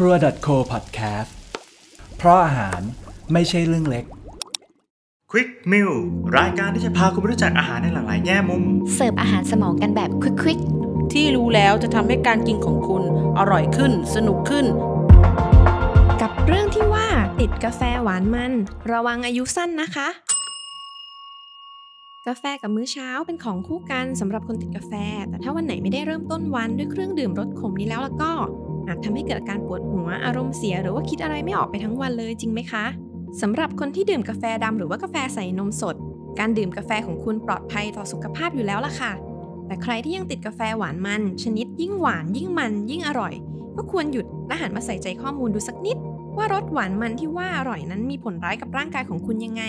ครัว .co podcast เพราะอาหารไม่ใช่เรื่องเล็ก Quick Meal รายการที่จะพาคุณไปรู้จักอาหารในหลากหลายแง่มุม เสิร์ฟอาหารสมองกันแบบควิกที่รู้แล้วจะทำให้การกินของคุณอร่อยขึ้น สนุกขึ้น กับเรื่องที่ว่าติดกาแฟหวานมัน ระวังอายุสั้นนะคะ กาแฟกับมื้อเช้าเป็นของคู่กันสำหรับคนติดกาแฟ แต่ถ้าวันไหนไม่ได้เริ่มต้นวันด้วยเครื่องดื่มรสขมนี้แล้วแล้วก็ อาจทำให้เกิดอาการปวดหัวอารมณ์เสียหรือว่าคิดอะไรไม่ออกไปทั้งวันเลยจริงไหมคะสำหรับคนที่ดื่มกาแฟดำหรือว่ากาแฟใส่นมสด การดื่มกาแฟของคุณปลอดภัยต่อสุขภาพอยู่แล้วล่ะค่ะ แต่ใครที่ยังติดกาแฟหวานมัน ชนิดยิ่งหวานยิ่งมัน ยิ่งอร่อย ก็ควรหยุดและหันมาใส่ใจข้อมูลดูสักนิด ว่ารสหวานมันที่ว่าอร่อยนั้นมีผลร้ายกับร่างกายของคุณยังไง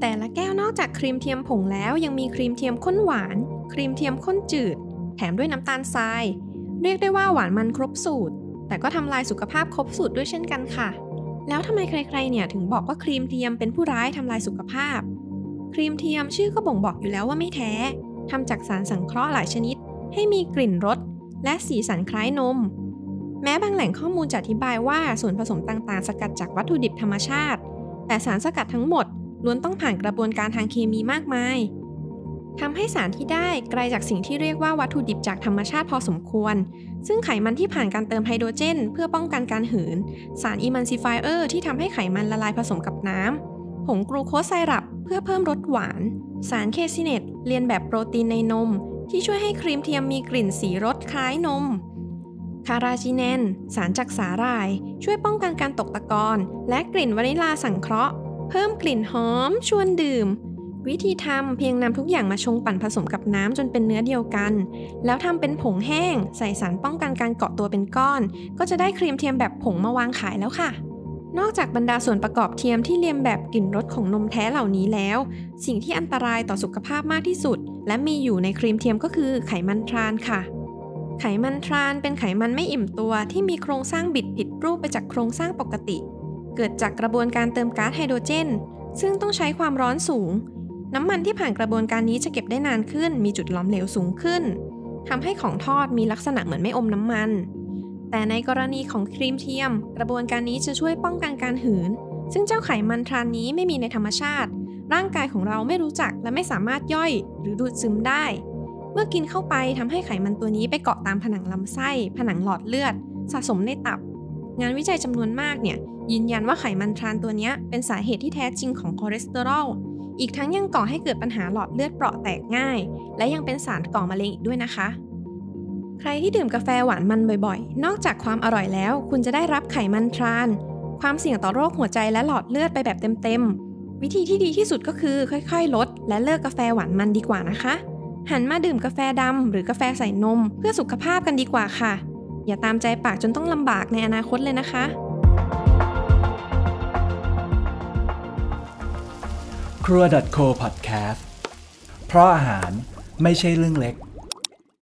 แต่ละแก้วนอกจากครีมเทียมผงแล้วยังมีครีมเทียมข้นหวาน ครีมเทียมข้นจืด แถมด้วยน้ำตาลทราย เรียกได้ว่าหวานมันครบสูตร แต่ก็ทำลายสุขภาพครบสูตรด้วยเช่นกันค่ะ แล้วทำไมใครๆ เนี่ยถึงบอกว่าครีมเทียมเป็นผู้ร้ายทำลายสุขภาพ ครีมเทียมชื่อก็บ่งบอกอยู่แล้วว่าไม่แท้ทำจากสารสังเคราะห์หลายชนิด ให้มีกลิ่นรสและสีสันคล้ายนม แม้บางแหล่งข้อมูลจะอธิบายว่าส่วนผสมต่างๆ สกัดจากวัตถุดิบธรรมชาติ แต่สารสกัดทั้งหมดล้วนต้องผ่านกระบวนการทางเคมีมากมาย ทำให้สารที่ได้ไกลจากสิ่งที่เรียกว่าวัตถุดิบจากธรรมชาติพอสมควร ซึ่งไขมันที่ผ่านการเติมไฮโดรเจน เพื่อป้องกันการหืน สาร emulsifier ที่ทำให้ไขมันละลายผสมกับน้ำผงกลูโคสไซรัปเพื่อเพิ่มรสหวาน สาร caseinate เลียนแบบโปรตีนในนม ที่ช่วยให้ครีมเทียมมีกลิ่นสีรสคล้ายนม carrageenan สารจากสาหร่าย ช่วยป้องกันการตกตะกอนและกลิ่นวานิลาสังเคราะห์ เพิ่มกลิ่นหอมชวนดื่ม วิธีทำเพียงนำทุกอย่างมาชงปั่นผสมกับน้ำจนเป็นเนื้อเดียวกัน แล้วทำเป็นผงแห้ง ใส่สารป้องกันการเกาะตัวเป็นก้อน ก็จะได้ครีมเทียมแบบผงมาวางขายแล้วค่ะ นอกจากบรรดาส่วนประกอบเทียมที่เลียนแบบกลิ่นรสของนมแท้เหล่านี้แล้ว สิ่งที่อันตรายต่อสุขภาพมากที่สุด และมีอยู่ในครีมเทียมก็คือไขมันทรานส์ค่ะ ไขมันทรานเป็นไขมันไม่อิ่มตัวที่มีโครงสร้างบิดผิดรูปไปจากโครงสร้างปกติ เกิดจากกระบวนการเติมก๊าซไฮโดรเจน ซึ่งต้องใช้ความร้อนสูง น้ำมันที่ผ่านกระบวนการนี้จะเก็บได้นานขึ้น มีจุดหลอมเหลวสูงขึ้นทำให้ของทอดมีลักษณะเหมือนไม่อมน้ำมัน แต่ในกรณีของครีมเทียม กระบวนการนี้จะช่วยป้องกันการหืน ซึ่งเจ้าไขมันทรานนี้ไม่มีในธรรมชาติ ร่างกายของเราไม่รู้จักและไม่สามารถย่อยหรือดูดซึมได้ เมื่อกินเข้าไปทำให้ไขมันตัวนี้ไปเกาะตามผนังลำไส้ ผนังหลอดเลือด สะสมในตับ งานวิจัยจำนวนมากเนี่ยยืนยันว่าไขมันทรานส์ตัวนี้เป็นสาเหตุที่แท้จริงของคอเลสเตอรอล อีกทั้งยังก่อให้เกิดปัญหาหลอดเลือดเปราะแตกง่าย และยังเป็นสารก่อมะเร็งอีกด้วยนะคะ ใครที่ดื่มกาแฟหวานมันบ่อยๆ นอกจากความอร่อยแล้ว คุณจะได้รับไขมันทรานส์ ความเสี่ยงต่อโรคหัวใจและหลอดเลือดไปแบบเต็มๆ วิธีที่ดีที่สุดก็คือค่อยๆ ลด และเลิกกาแฟหวานมันดีกว่านะคะ หันมาดื่มกาแฟดำหรือกาแฟใส่นม เพื่อสุขภาพกันดีกว่าค่ะ อย่าตามใจปากจนต้องลำบากในอนาคตเลยนะคะ ครัว .co podcast เพราะอาหารไม่ใช่เรื่องเล็ก